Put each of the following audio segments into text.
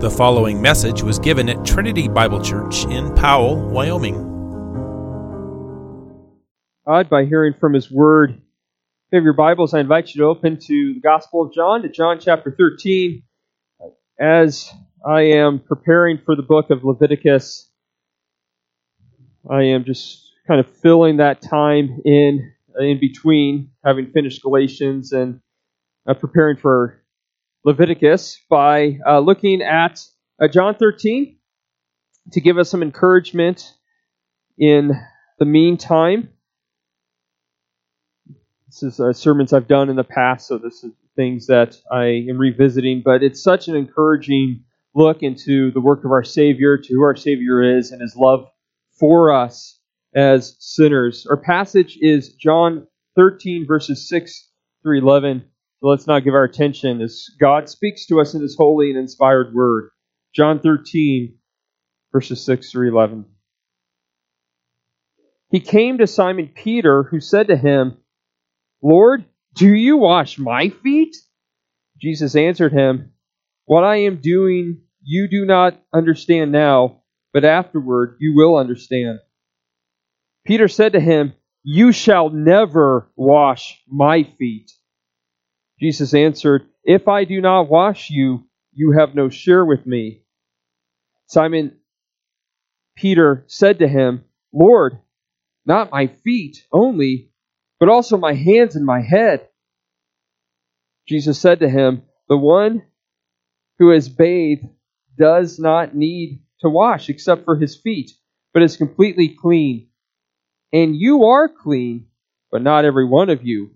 The following message was given at Trinity Bible Church in Powell, Wyoming. God, by hearing from His Word. If you have your Bibles, I invite you to open to the Gospel of John, to John chapter 13. As I am preparing for the book of Leviticus, I am just kind of filling that time in in between, having finished Galatians and uh, preparing for Leviticus by uh, looking at uh, John 13 to give us some encouragement in the meantime. This is uh, sermons I've done in the past, so this is things that I am revisiting, but it's such an encouraging look into the work of our Savior, to who our Savior is, and His love for us as sinners. Our passage is John 13, verses 6 through 11. So let's not give our attention as God speaks to us in His holy and inspired word. John 13, verses 6 through 11. He came to Simon Peter, who said to him, Lord, do you wash my feet? Jesus answered him, What I am doing you do not understand now, but afterward you will understand. Peter said to him, You shall never wash my feet. Jesus answered, If I do not wash you, you have no share with me. Simon Peter said to him, Lord, not my feet only, but also my hands and my head. Jesus said to him, The one who has bathed does not need to wash except for his feet, but is completely clean. And you are clean, but not every one of you.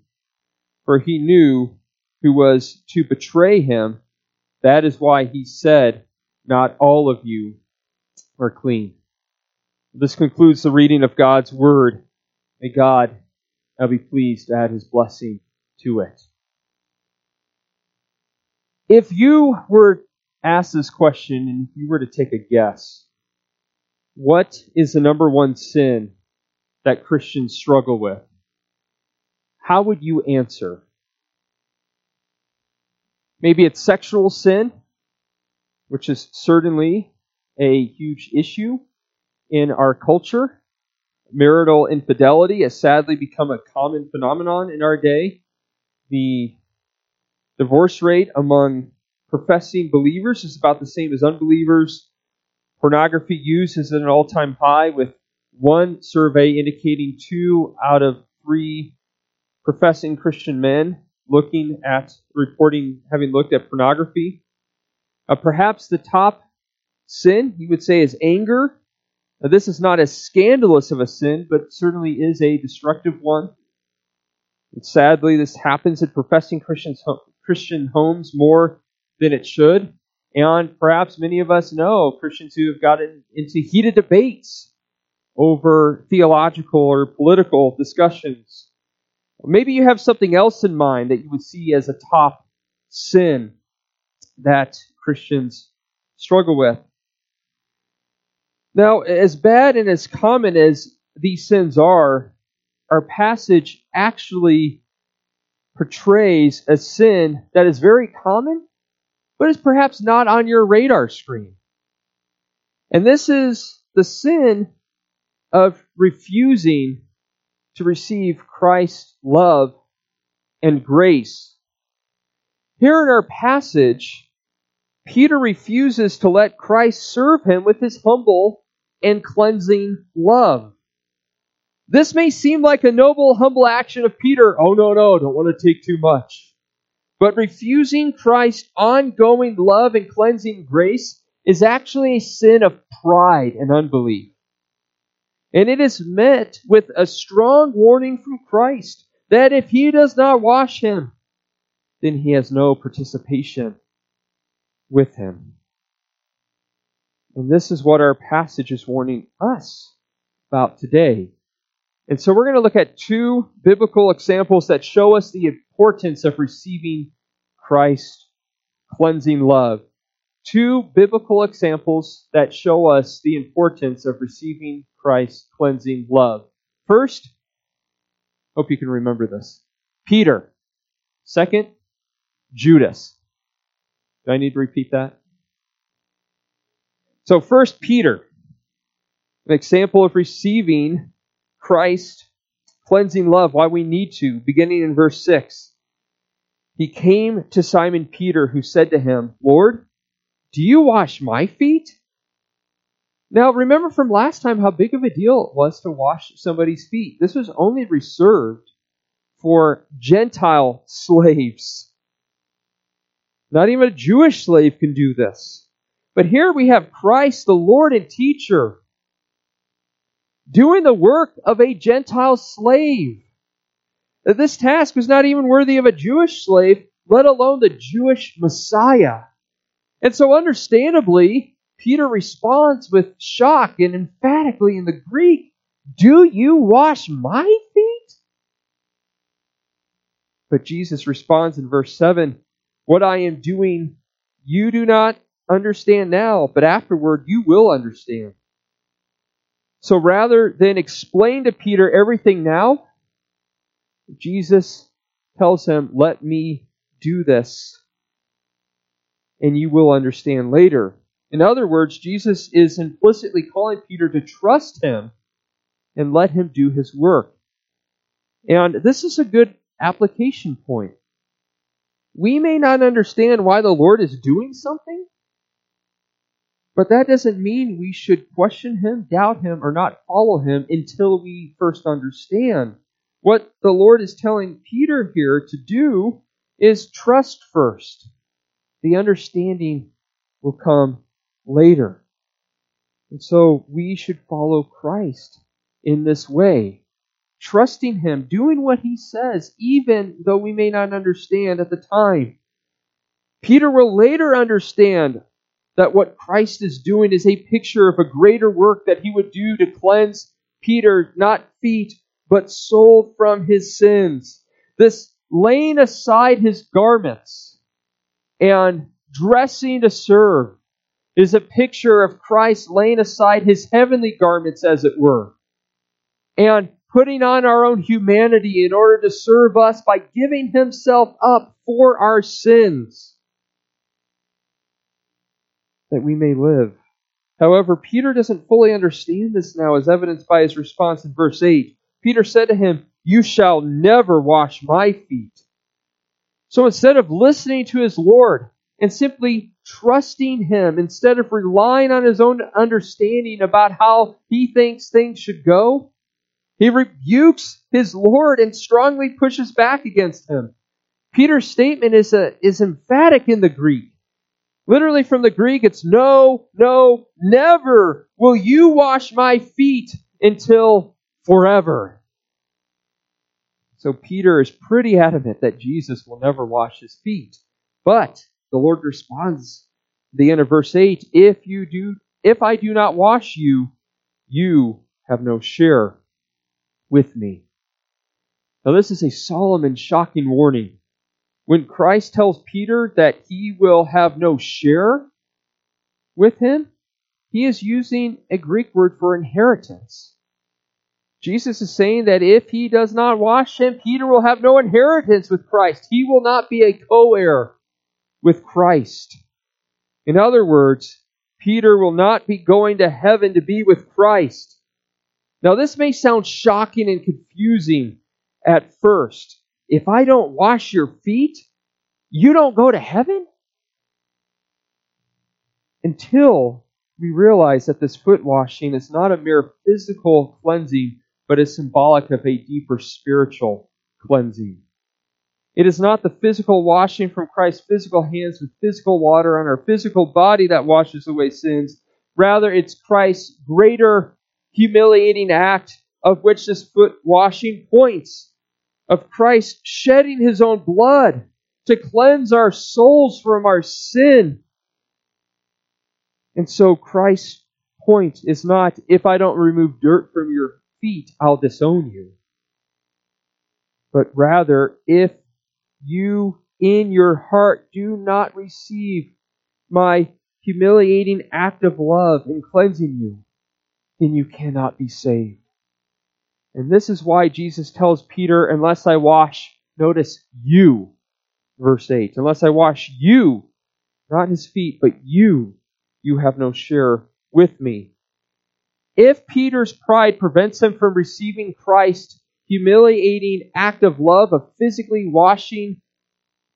For he knew who was to betray him. That is why he said, Not all of you are clean. This concludes the reading of God's word. May God now be pleased to add his blessing to it. If you were asked this question and if you were to take a guess, what is the number one sin that Christians struggle with? How would you answer? Maybe it's sexual sin, which is certainly a huge issue in our culture. Marital infidelity has sadly become a common phenomenon in our day. The divorce rate among professing believers is about the same as unbelievers. Pornography use is at an all time high, with one survey indicating two out of three professing Christian men looking at reporting having looked at pornography. Uh, perhaps the top sin, you would say, is anger. Now, this is not as scandalous of a sin, but certainly is a destructive one. And sadly, this happens in professing Christians, Christian homes more than it should. And perhaps many of us know Christians who have gotten into heated debates over theological or political discussions maybe you have something else in mind that you would see as a top sin that Christians struggle with. Now, as bad and as common as these sins are, our passage actually portrays a sin that is very common, but is perhaps not on your radar screen. And this is the sin of refusing to receive Christ's love and grace. Here in our passage, Peter refuses to let Christ serve him with his humble and cleansing love. This may seem like a noble, humble action of Peter. Oh, no, no, don't want to take too much. But refusing Christ's ongoing love and cleansing grace is actually a sin of pride and unbelief. And it is met with a strong warning from Christ that if he does not wash him, then he has no participation with him. And this is what our passage is warning us about today. And so we're going to look at two biblical examples that show us the importance of receiving Christ's cleansing love. Two biblical examples that show us the importance of receiving Christ's cleansing love. First, hope you can remember this Peter. Second, Judas. Do I need to repeat that? So, first, Peter, an example of receiving Christ cleansing love, why we need to, beginning in verse 6. He came to Simon Peter, who said to him, Lord, do you wash my feet? Now, remember from last time how big of a deal it was to wash somebody's feet. This was only reserved for Gentile slaves. Not even a Jewish slave can do this. But here we have Christ, the Lord and teacher, doing the work of a Gentile slave. This task was not even worthy of a Jewish slave, let alone the Jewish Messiah. And so, understandably, Peter responds with shock and emphatically in the Greek, Do you wash my feet? But Jesus responds in verse 7 What I am doing, you do not understand now, but afterward you will understand. So rather than explain to Peter everything now, Jesus tells him, Let me do this, and you will understand later. In other words, Jesus is implicitly calling Peter to trust him and let him do his work. And this is a good application point. We may not understand why the Lord is doing something, but that doesn't mean we should question him, doubt him, or not follow him until we first understand. What the Lord is telling Peter here to do is trust first. The understanding will come later. And so we should follow Christ in this way, trusting Him, doing what He says, even though we may not understand at the time. Peter will later understand that what Christ is doing is a picture of a greater work that he would do to cleanse Peter, not feet, but soul from his sins. This laying aside his garments and dressing to serve is a picture of Christ laying aside his heavenly garments, as it were, and putting on our own humanity in order to serve us by giving himself up for our sins that we may live. However, Peter doesn't fully understand this now, as evidenced by his response in verse 8. Peter said to him, You shall never wash my feet. So instead of listening to his Lord and simply trusting him, instead of relying on his own understanding about how he thinks things should go, he rebukes his Lord and strongly pushes back against him. Peter's statement is, a, is emphatic in the Greek. Literally from the Greek, it's no, no, never will you wash my feet until forever. So Peter is pretty adamant that Jesus will never wash his feet. But the Lord responds the end of verse 8, if you do if I do not wash you, you have no share with me. Now this is a solemn and shocking warning. When Christ tells Peter that he will have no share with him, he is using a Greek word for inheritance. Jesus is saying that if he does not wash him, Peter will have no inheritance with Christ. He will not be a co heir with Christ. In other words, Peter will not be going to heaven to be with Christ. Now, this may sound shocking and confusing at first, if I don't wash your feet, you don't go to heaven? Until we realize that this foot washing is not a mere physical cleansing, but is symbolic of a deeper spiritual cleansing. It is not the physical washing from Christ's physical hands with physical water on our physical body that washes away sins. Rather, it's Christ's greater humiliating act of which this foot washing points of Christ shedding his own blood to cleanse our souls from our sin. And so Christ's point is not, if I don't remove dirt from your feet, I'll disown you. But rather, if you in your heart do not receive my humiliating act of love in cleansing you, then you cannot be saved. And this is why Jesus tells Peter, unless I wash, notice you, verse 8, unless I wash you, not his feet, but you, you have no share with me. If Peter's pride prevents him from receiving Christ's humiliating act of love of physically washing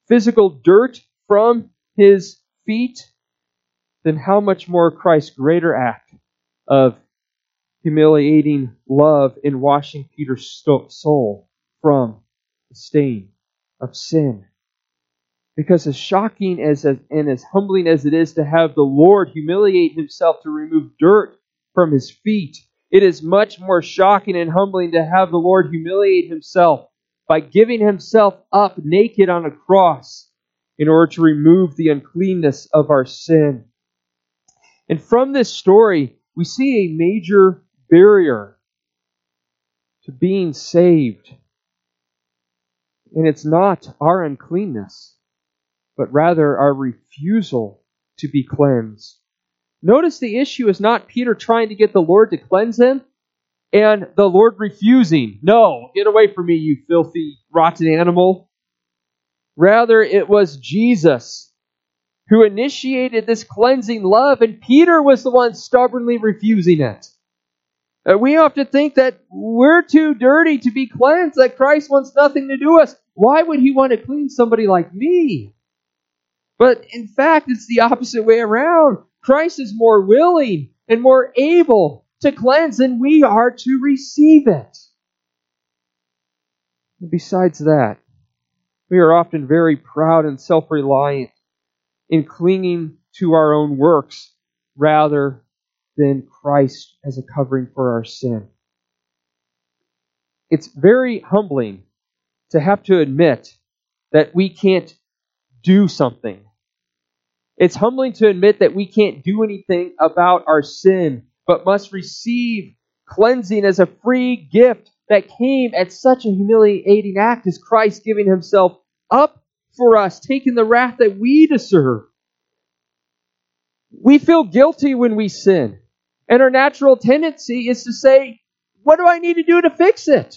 physical dirt from his feet, then how much more Christ's greater act of humiliating love in washing Peter's soul from the stain of sin? Because as shocking as and as humbling as it is to have the Lord humiliate himself to remove dirt from his feet, it is much more shocking and humbling to have the Lord humiliate himself by giving himself up naked on a cross in order to remove the uncleanness of our sin. And from this story, we see a major barrier to being saved. And it's not our uncleanness but rather our refusal to be cleansed. Notice the issue is not Peter trying to get the Lord to cleanse him and the Lord refusing. No, get away from me, you filthy, rotten animal. Rather, it was Jesus who initiated this cleansing love, and Peter was the one stubbornly refusing it. Uh, we often think that we're too dirty to be cleansed, that Christ wants nothing to do with us. Why would he want to clean somebody like me? But in fact, it's the opposite way around. Christ is more willing and more able to cleanse than we are to receive it. And besides that, we are often very proud and self reliant in clinging to our own works rather than Christ as a covering for our sin. It's very humbling to have to admit that we can't do something it's humbling to admit that we can't do anything about our sin, but must receive cleansing as a free gift that came at such a humiliating act as Christ giving himself up for us, taking the wrath that we deserve. We feel guilty when we sin. And our natural tendency is to say, What do I need to do to fix it?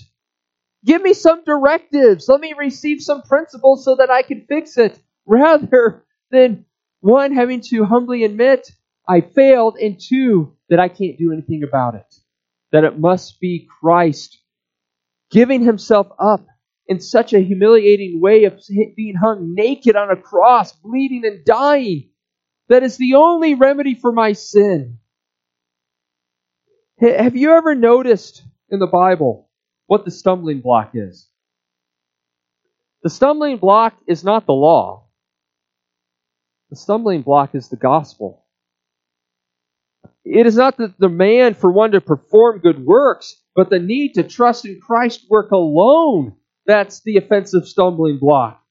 Give me some directives. Let me receive some principles so that I can fix it. Rather than one, having to humbly admit I failed, and two, that I can't do anything about it. That it must be Christ giving himself up in such a humiliating way of being hung naked on a cross, bleeding and dying. That is the only remedy for my sin. Have you ever noticed in the Bible what the stumbling block is? The stumbling block is not the law. The stumbling block is the gospel. It is not the demand for one to perform good works, but the need to trust in Christ's work alone. That's the offensive stumbling block.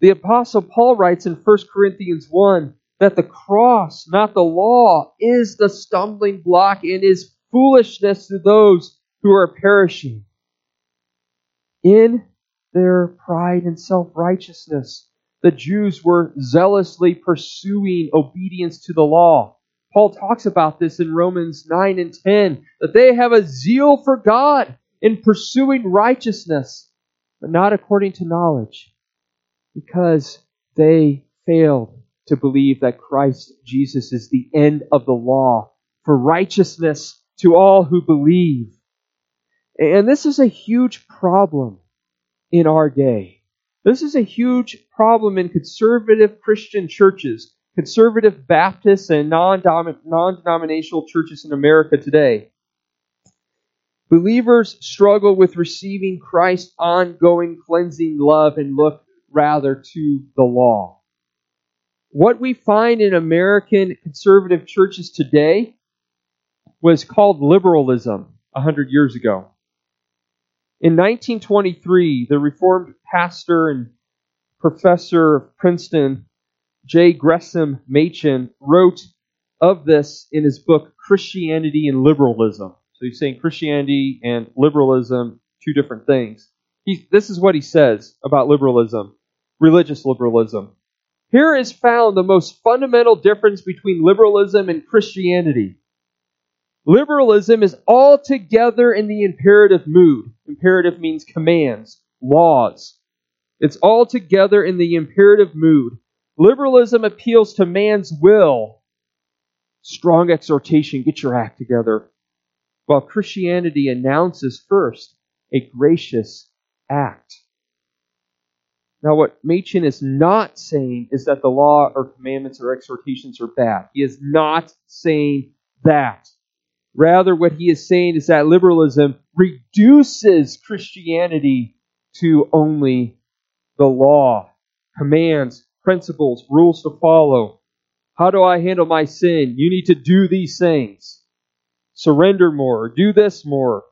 The Apostle Paul writes in 1 Corinthians 1 that the cross, not the law, is the stumbling block and is foolishness to those who are perishing. In their pride and self righteousness, the Jews were zealously pursuing obedience to the law. Paul talks about this in Romans 9 and 10 that they have a zeal for God in pursuing righteousness, but not according to knowledge, because they failed to believe that Christ Jesus is the end of the law for righteousness to all who believe. And this is a huge problem in our day. This is a huge problem in conservative Christian churches, conservative Baptists, and non denominational churches in America today. Believers struggle with receiving Christ's ongoing cleansing love and look rather to the law. What we find in American conservative churches today was called liberalism a hundred years ago. In 1923, the Reformed pastor and professor of Princeton, J. Gresham Machen, wrote of this in his book Christianity and Liberalism. So he's saying Christianity and liberalism, two different things. He, this is what he says about liberalism, religious liberalism. Here is found the most fundamental difference between liberalism and Christianity. Liberalism is altogether in the imperative mood. Imperative means commands, laws. It's altogether in the imperative mood. Liberalism appeals to man's will strong exhortation, get your act together. While Christianity announces first a gracious act. Now, what Machen is not saying is that the law or commandments or exhortations are bad. He is not saying that. Rather, what he is saying is that liberalism reduces Christianity to only the law, commands, principles, rules to follow. How do I handle my sin? You need to do these things. Surrender more, do this more.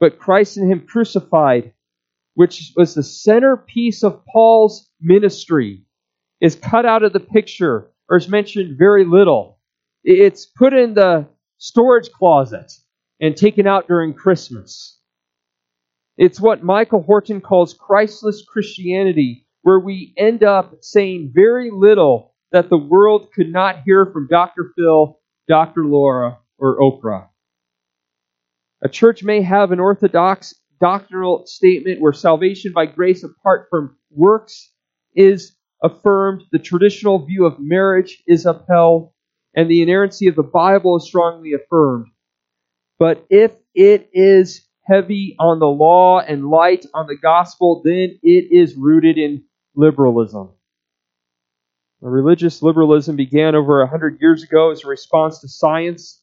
But Christ and Him crucified, which was the centerpiece of Paul's ministry, is cut out of the picture or is mentioned very little. It's put in the storage closet and taken out during Christmas. It's what Michael Horton calls Christless Christianity, where we end up saying very little that the world could not hear from Dr. Phil, Dr. Laura, or Oprah. A church may have an orthodox doctrinal statement where salvation by grace apart from works is affirmed, the traditional view of marriage is upheld, and the inerrancy of the Bible is strongly affirmed. But if it is heavy on the law and light on the gospel, then it is rooted in liberalism. Religious liberalism began over a hundred years ago as a response to science.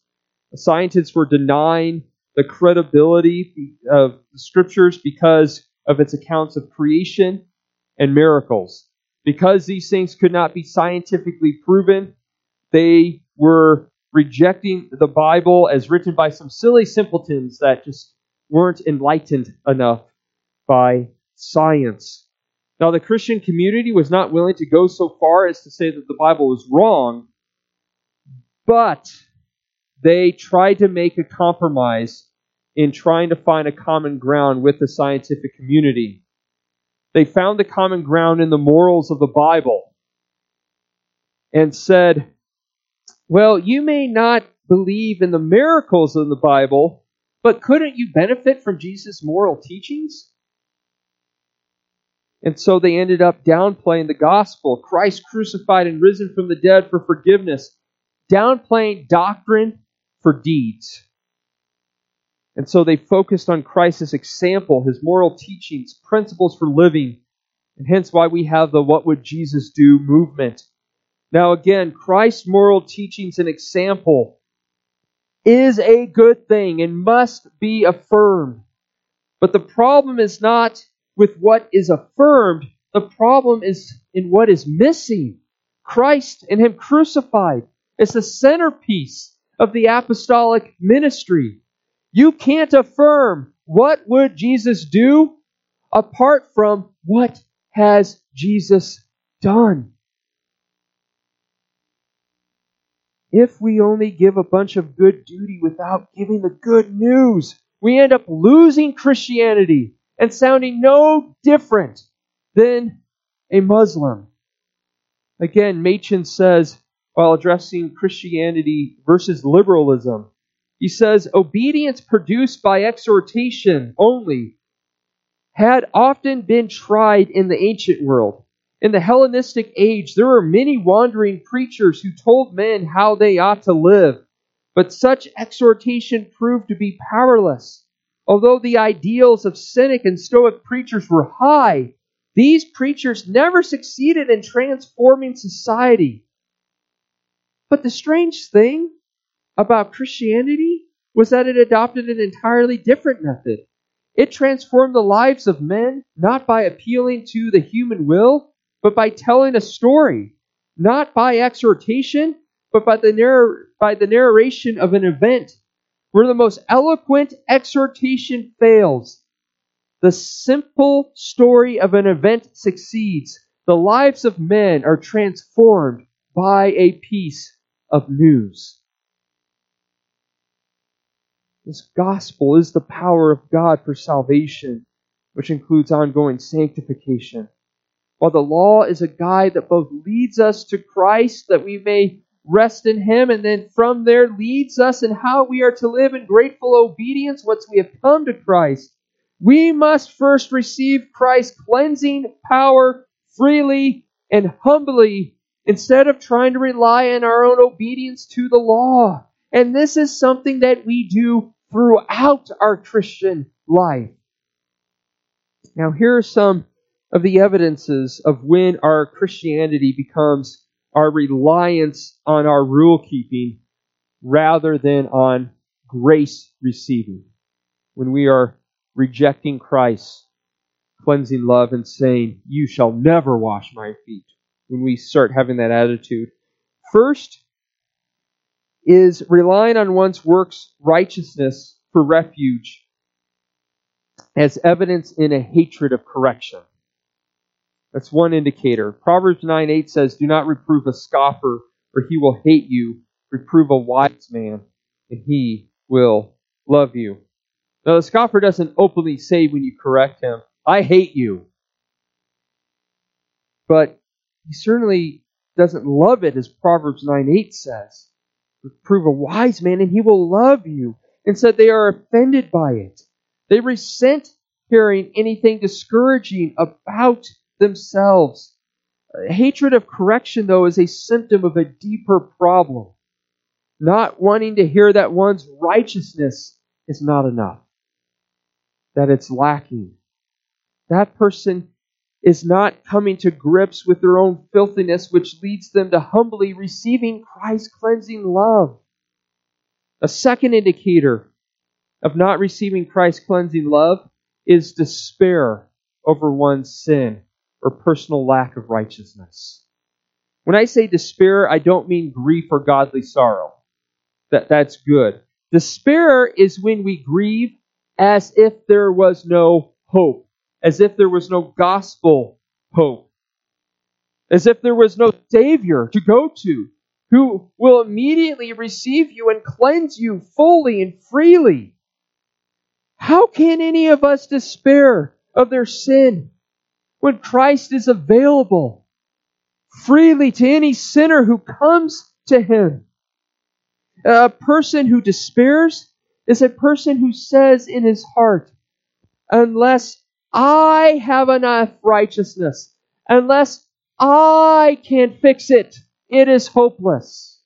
The scientists were denying the credibility of the scriptures because of its accounts of creation and miracles. Because these things could not be scientifically proven, they were rejecting the Bible as written by some silly simpletons that just weren't enlightened enough by science. Now, the Christian community was not willing to go so far as to say that the Bible was wrong, but they tried to make a compromise in trying to find a common ground with the scientific community. They found the common ground in the morals of the Bible and said, well, you may not believe in the miracles of the Bible, but couldn't you benefit from Jesus' moral teachings? And so they ended up downplaying the gospel Christ crucified and risen from the dead for forgiveness, downplaying doctrine for deeds. And so they focused on Christ's example, his moral teachings, principles for living, and hence why we have the What Would Jesus Do movement now, again, Christ's moral teachings and example is a good thing and must be affirmed. But the problem is not with what is affirmed, the problem is in what is missing. Christ and Him crucified is the centerpiece of the apostolic ministry. You can't affirm what would Jesus do apart from what has Jesus done. If we only give a bunch of good duty without giving the good news, we end up losing Christianity and sounding no different than a Muslim. Again, Machen says, while addressing Christianity versus liberalism, he says, obedience produced by exhortation only had often been tried in the ancient world. In the Hellenistic age, there were many wandering preachers who told men how they ought to live, but such exhortation proved to be powerless. Although the ideals of Cynic and Stoic preachers were high, these preachers never succeeded in transforming society. But the strange thing about Christianity was that it adopted an entirely different method. It transformed the lives of men not by appealing to the human will, but by telling a story, not by exhortation, but by the, narr- by the narration of an event. Where the most eloquent exhortation fails, the simple story of an event succeeds. The lives of men are transformed by a piece of news. This gospel is the power of God for salvation, which includes ongoing sanctification. While the law is a guide that both leads us to Christ, that we may rest in Him, and then from there leads us in how we are to live in grateful obedience once we have come to Christ. We must first receive Christ's cleansing power freely and humbly instead of trying to rely on our own obedience to the law. And this is something that we do throughout our Christian life. Now, here are some of the evidences of when our Christianity becomes our reliance on our rule keeping rather than on grace receiving. When we are rejecting Christ, cleansing love, and saying, You shall never wash my feet. When we start having that attitude. First is relying on one's works righteousness for refuge as evidence in a hatred of correction. That's one indicator. Proverbs 9 8 says, Do not reprove a scoffer, for he will hate you. Reprove a wise man, and he will love you. Now, the scoffer doesn't openly say when you correct him, I hate you. But he certainly doesn't love it, as Proverbs 9 8 says. Reprove a wise man, and he will love you. Instead, they are offended by it. They resent hearing anything discouraging about themselves. Hatred of correction, though, is a symptom of a deeper problem. Not wanting to hear that one's righteousness is not enough, that it's lacking. That person is not coming to grips with their own filthiness, which leads them to humbly receiving Christ's cleansing love. A second indicator of not receiving Christ's cleansing love is despair over one's sin or personal lack of righteousness. When I say despair, I don't mean grief or godly sorrow. That, that's good. Despair is when we grieve as if there was no hope, as if there was no gospel hope, as if there was no Savior to go to who will immediately receive you and cleanse you fully and freely. How can any of us despair of their sin when Christ is available freely to any sinner who comes to him? A person who despairs is a person who says in his heart, unless I have enough righteousness, unless I can fix it, it is hopeless.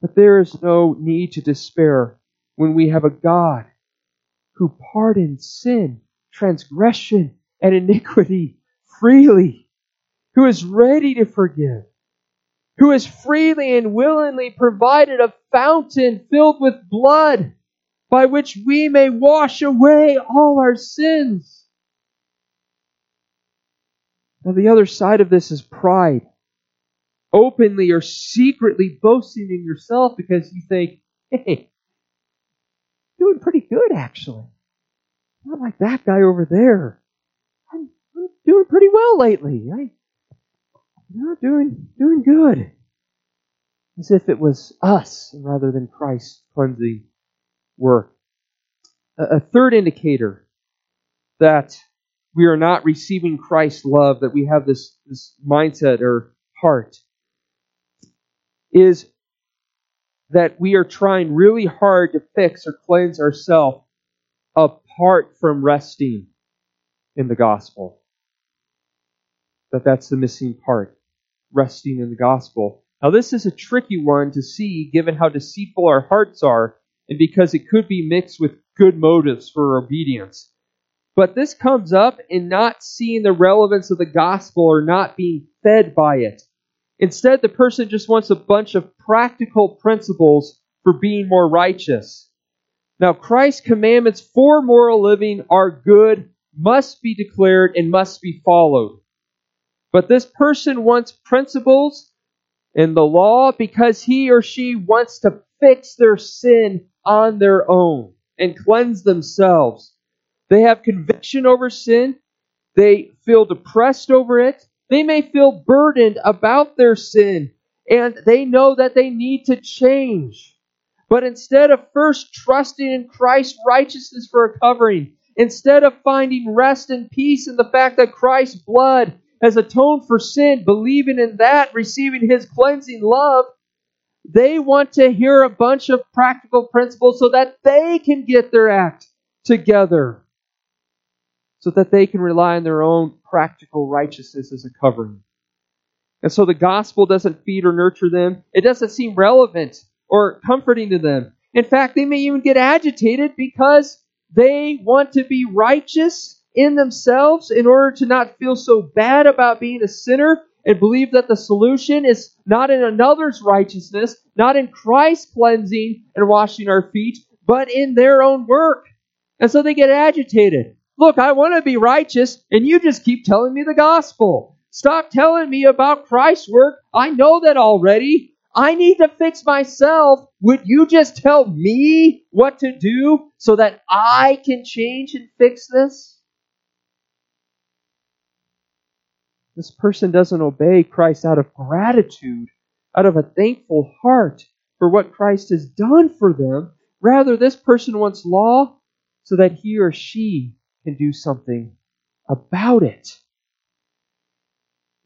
But there is no need to despair when we have a God who pardons sin, transgression, and iniquity freely, who is ready to forgive, who has freely and willingly provided a fountain filled with blood by which we may wash away all our sins. Now, the other side of this is pride. Openly or secretly boasting in yourself because you think, hey, doing pretty good actually. Not like that guy over there. I'm, I'm doing pretty well lately. I, you doing doing good. As if it was us rather than Christ's cleansing work. A, a third indicator that we are not receiving Christ's love, that we have this, this mindset or heart, is that we are trying really hard to fix or cleanse ourselves apart from resting in the gospel. That that's the missing part, resting in the gospel. Now this is a tricky one to see given how deceitful our hearts are and because it could be mixed with good motives for obedience. But this comes up in not seeing the relevance of the gospel or not being fed by it. Instead, the person just wants a bunch of practical principles for being more righteous. Now, Christ's commandments for moral living are good, must be declared, and must be followed. But this person wants principles in the law because he or she wants to fix their sin on their own and cleanse themselves. They have conviction over sin. They feel depressed over it. They may feel burdened about their sin and they know that they need to change. But instead of first trusting in Christ's righteousness for a covering, instead of finding rest and peace in the fact that Christ's blood has atoned for sin, believing in that, receiving his cleansing love, they want to hear a bunch of practical principles so that they can get their act together. so that they can rely on their own practical righteousness as a covering. And so the gospel doesn't feed or nurture them. It doesn't seem relevant or comforting to them. In fact, they may even get agitated because they want to be righteous in themselves in order to not feel so bad about being a sinner and believe that the solution is not in another's righteousness, not in Christ's cleansing and washing our feet, but in their own work. And so they get agitated. Look, I want to be righteous, and you just keep telling me the gospel. Stop telling me about Christ's work. I know that already. I need to fix myself. Would you just tell me what to do so that I can change and fix this? This person doesn't obey Christ out of gratitude, out of a thankful heart for what Christ has done for them. Rather, this person wants law so that he or she can do something about it.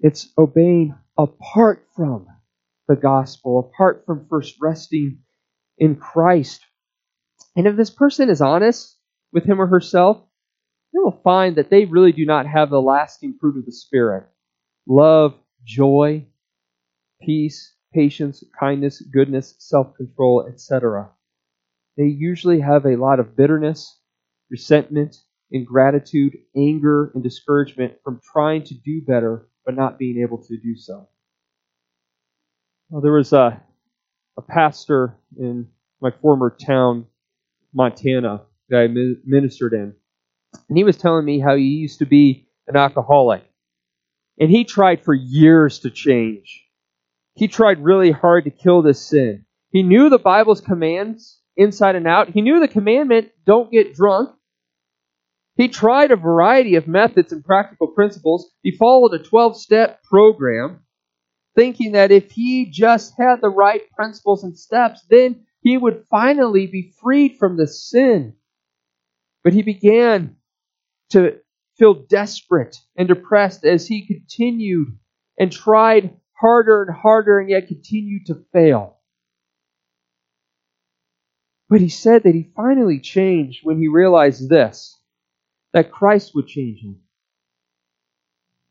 It's obeying apart from the gospel, apart from first resting in Christ. And if this person is honest with him or herself, they will find that they really do not have the lasting fruit of the Spirit love, joy, peace, patience, kindness, goodness, self control, etc. They usually have a lot of bitterness, resentment, ingratitude, anger, and discouragement from trying to do better but not being able to do so. Well, there was a, a pastor in my former town, Montana, that I ministered in, and he was telling me how he used to be an alcoholic. And he tried for years to change. He tried really hard to kill this sin. He knew the Bible's commands inside and out. He knew the commandment, don't get drunk. He tried a variety of methods and practical principles. He followed a 12 step program, thinking that if he just had the right principles and steps, then he would finally be freed from the sin. But he began to feel desperate and depressed as he continued and tried harder and harder and yet continued to fail. But he said that he finally changed when he realized this that Christ would change him.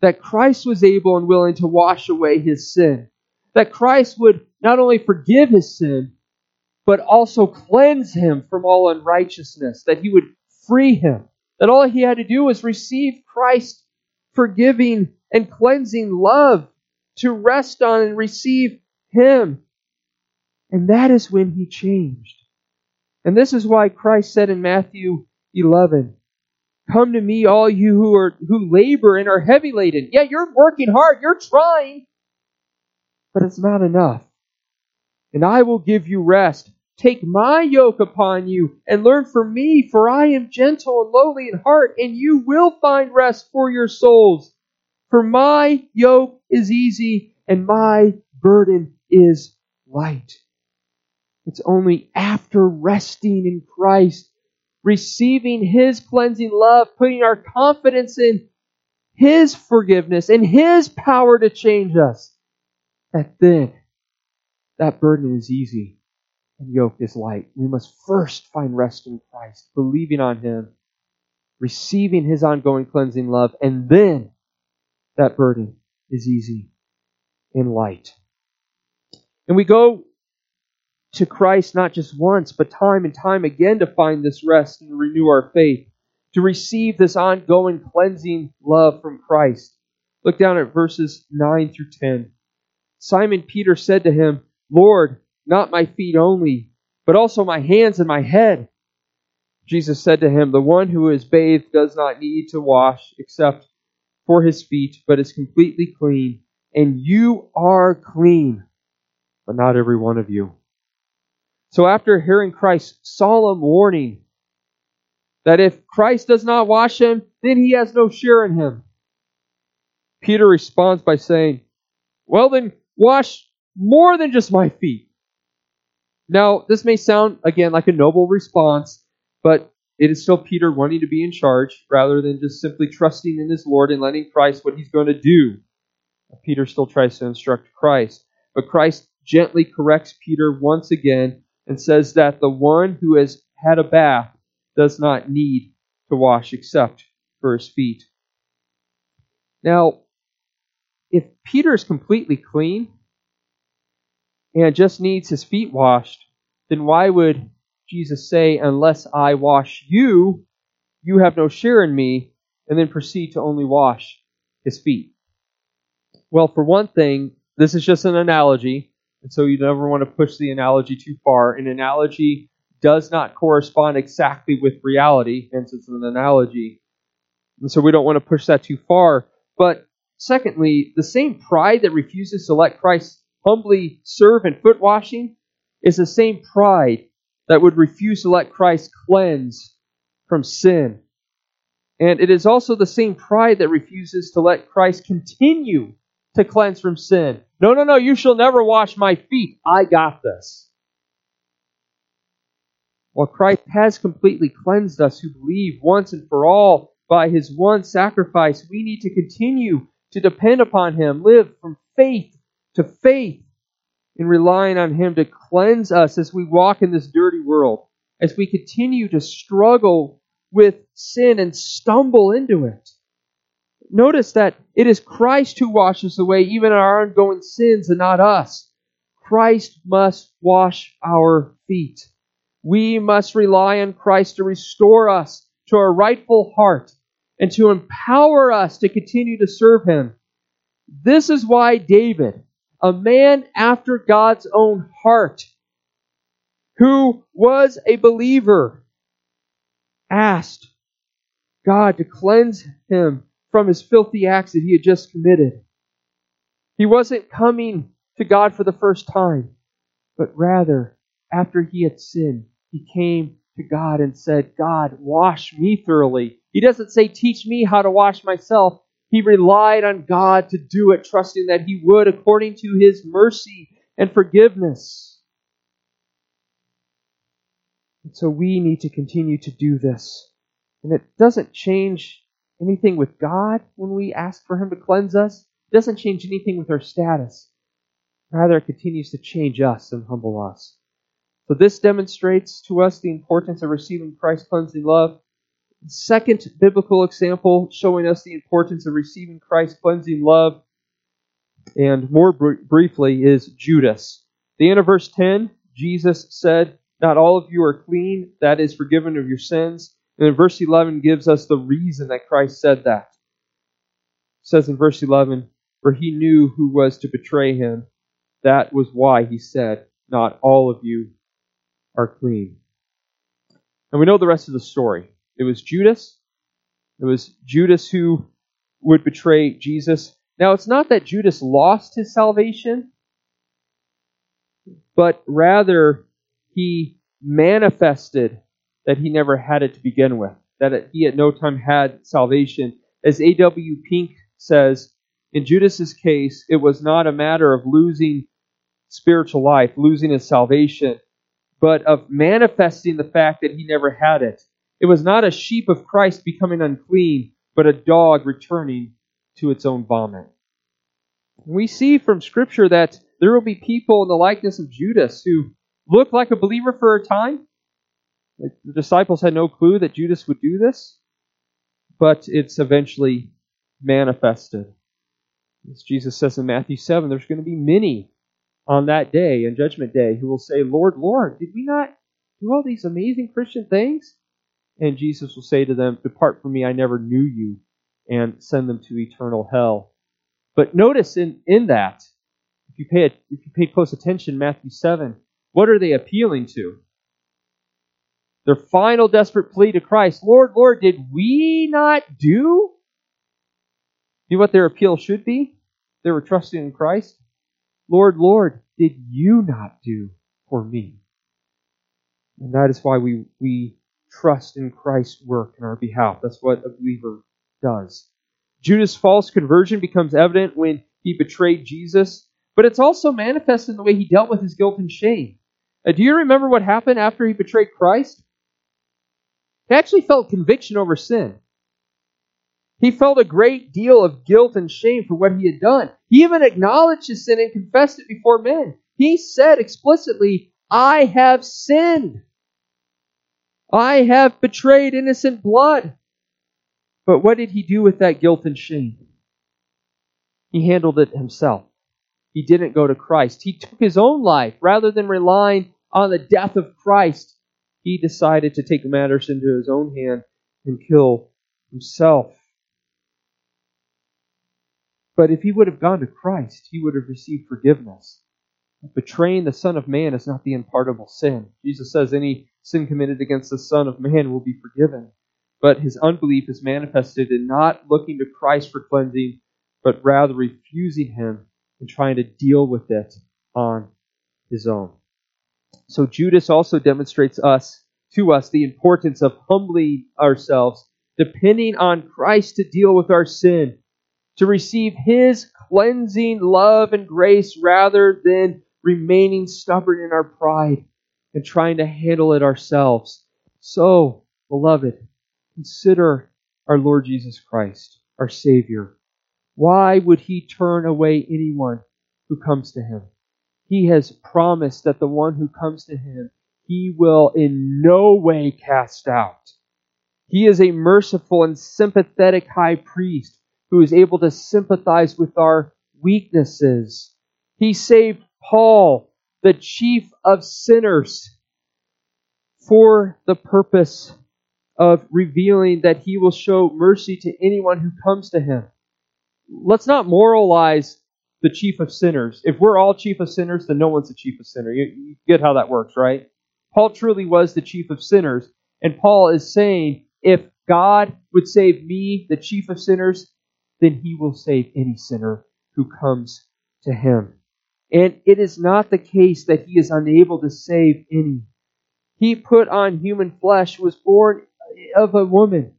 That Christ was able and willing to wash away his sin. That Christ would not only forgive his sin, but also cleanse him from all unrighteousness. That he would free him that all he had to do was receive Christ's forgiving and cleansing love to rest on and receive him. And that is when he changed. And this is why Christ said in Matthew 11, Come to me, all you who are who labor and are heavy laden. Yeah, you're working hard, you're trying, but it's not enough. And I will give you rest. Take my yoke upon you and learn from me, for I am gentle and lowly in heart, and you will find rest for your souls. For my yoke is easy and my burden is light. It's only after resting in Christ, receiving His cleansing love, putting our confidence in His forgiveness and His power to change us, that then that burden is easy and yoke is light. We must first find rest in Christ, believing on Him, receiving His ongoing cleansing love, and then that burden is easy and light. And we go to Christ not just once, but time and time again to find this rest and renew our faith, to receive this ongoing cleansing love from Christ. Look down at verses 9 through 10. Simon Peter said to him, Lord, not my feet only, but also my hands and my head. Jesus said to him, The one who is bathed does not need to wash except for his feet, but is completely clean. And you are clean, but not every one of you. So after hearing Christ's solemn warning that if Christ does not wash him, then he has no share in him, Peter responds by saying, Well, then wash more than just my feet now, this may sound, again, like a noble response, but it is still Peter wanting to be in charge rather than just simply trusting in his Lord and letting Christ what he's going to do. Peter still tries to instruct Christ. But Christ gently corrects Peter once again and says that the one who has had a bath does not need to wash except for his feet. Now, if Peter is completely clean and just needs his feet washed, then why would Jesus say, Unless I wash you, you have no share in me, and then proceed to only wash his feet? Well, for one thing, this is just an analogy, and so you never want to push the analogy too far. An analogy does not correspond exactly with reality, hence it's an analogy. And so we don't want to push that too far. But secondly, the same pride that refuses to let Christ humbly serve in foot washing is the same pride that would refuse to let Christ cleanse from sin. And it is also the same pride that refuses to let Christ continue to cleanse from sin. No, no, no, you shall never wash my feet. I got this. While Christ has completely cleansed us who believe once and for all by his one sacrifice, we need to continue to depend upon him, live from faith to faith, in relying on him to cleanse us as we walk in this dirty world, as we continue to struggle with sin and stumble into it. Notice that it is Christ who washes away even our ongoing sins and not us. Christ must wash our feet. We must rely on Christ to restore us to our rightful heart and to empower us to continue to serve Him. This is why David, a man after God's own heart, who was a believer, asked God to cleanse him from his filthy acts that he had just committed. He wasn't coming to God for the first time, but rather, after he had sinned, he came to God and said, God, wash me thoroughly. He doesn't say, teach me how to wash myself. He relied on God to do it, trusting that he would according to his mercy and forgiveness. And so we need to continue to do this. And it doesn't change anything with God when we ask for Him to cleanse us. It doesn't change anything with our status. Rather, it continues to change us and humble us. So this demonstrates to us the importance of receiving Christ's cleansing love. second biblical example showing us the importance of receiving Christ's cleansing love, and more br- briefly, is Judas. The end of verse 10, Jesus said, Not all of you are clean, that is forgiven of your sins. And then verse 11 gives us the reason that Christ said that. It says in verse 11, For he knew who was to betray him. That was why he said, Not all of you are clean. And we know the rest of the story. It was Judas. It was Judas who would betray Jesus. Now, it's not that Judas lost his salvation, but rather he manifested that he never had it to begin with, that he at no time had salvation. As A.W. Pink says, in Judas's case, it was not a matter of losing spiritual life, losing his salvation, but of manifesting the fact that he never had it. It was not a sheep of Christ becoming unclean, but a dog returning to its own vomit. We see from Scripture that there will be people in the likeness of Judas who look like a believer for a time, like the disciples had no clue that Judas would do this, but it's eventually manifested. As Jesus says in Matthew 7, there's going to be many on that day, in Judgment Day, who will say, Lord, Lord, did we not do all these amazing Christian things? And Jesus will say to them, Depart from me, I never knew you, and send them to eternal hell. But notice in, in that, if you pay if you pay close attention, Matthew 7, what are they appealing to? Their final desperate plea to Christ Lord, Lord, did we not do? You know what their appeal should be? They were trusting in Christ. Lord, Lord, did you not do for me? And that is why we, we trust in Christ's work in our behalf. That's what a believer does. Judas' false conversion becomes evident when he betrayed Jesus, but it's also manifest in the way he dealt with his guilt and shame. Uh, do you remember what happened after he betrayed Christ? He actually felt conviction over sin. He felt a great deal of guilt and shame for what he had done. He even acknowledged his sin and confessed it before men. He said explicitly, I have sinned. I have betrayed innocent blood. But what did he do with that guilt and shame? He handled it himself. He didn't go to Christ. He took his own life rather than relying on the death of Christ. He decided to take matters into his own hand and kill himself. But if he would have gone to Christ, he would have received forgiveness. Betraying the Son of Man is not the unpardonable sin. Jesus says any sin committed against the Son of Man will be forgiven. But his unbelief is manifested in not looking to Christ for cleansing, but rather refusing him and trying to deal with it on his own. So Judas also demonstrates us to us the importance of humbling ourselves, depending on Christ to deal with our sin, to receive his cleansing love and grace rather than remaining stubborn in our pride and trying to handle it ourselves. So, beloved, consider our Lord Jesus Christ, our Savior. Why would he turn away anyone who comes to him? He has promised that the one who comes to him, he will in no way cast out. He is a merciful and sympathetic high priest who is able to sympathize with our weaknesses. He saved Paul, the chief of sinners, for the purpose of revealing that he will show mercy to anyone who comes to him. Let's not moralize the chief of sinners. If we're all chief of sinners, then no one's the chief of sinners. You, you get how that works, right? Paul truly was the chief of sinners, and Paul is saying, if God would save me, the chief of sinners, then he will save any sinner who comes to him. And it is not the case that he is unable to save any. He put on human flesh, was born of a woman.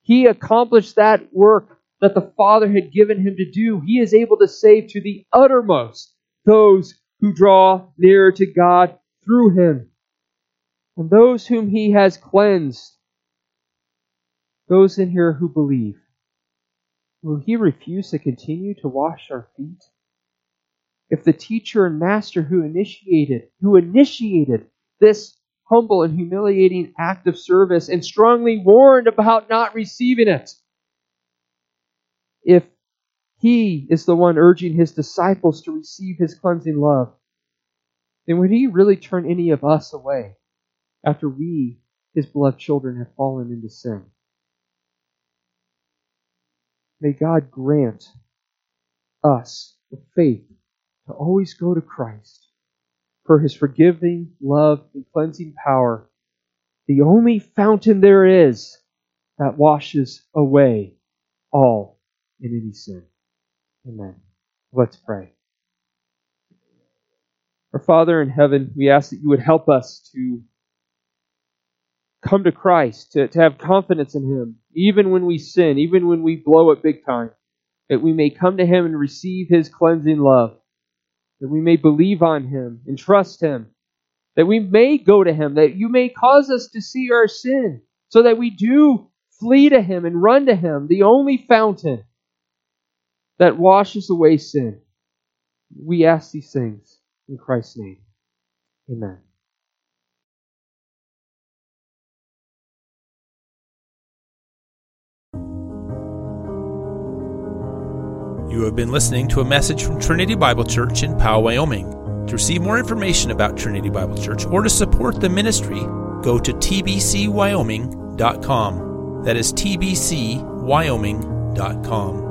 He accomplished that work that the Father had given him to do. He is able to save to the uttermost those who draw nearer to God through him. And those whom he has cleansed, those in here who believe, will he refuse to continue to wash our feet? If the teacher and master who initiated, who initiated this humble and humiliating act of service and strongly warned about not receiving it, he is the one urging his disciples to receive his cleansing love, then would he really turn any of us away after we, his beloved children, have fallen into sin? May God grant us the faith to always go to Christ for his forgiving love and cleansing power, the only fountain there is that washes away all in any sin. Amen. Let's pray. Our Father in heaven, we ask that you would help us to come to Christ, to, to have confidence in Him, even when we sin, even when we blow it big time, that we may come to Him and receive His cleansing love, that we may believe on Him and trust Him, that we may go to Him, that you may cause us to see our sin, so that we do flee to Him and run to Him, the only fountain that washes away sin. We ask these things in Christ's name. Amen. You have been listening to a message from Trinity Bible Church in Powell, Wyoming. To receive more information about Trinity Bible Church or to support the ministry, go to tbcwyoming.com. That is tbcwyoming.com.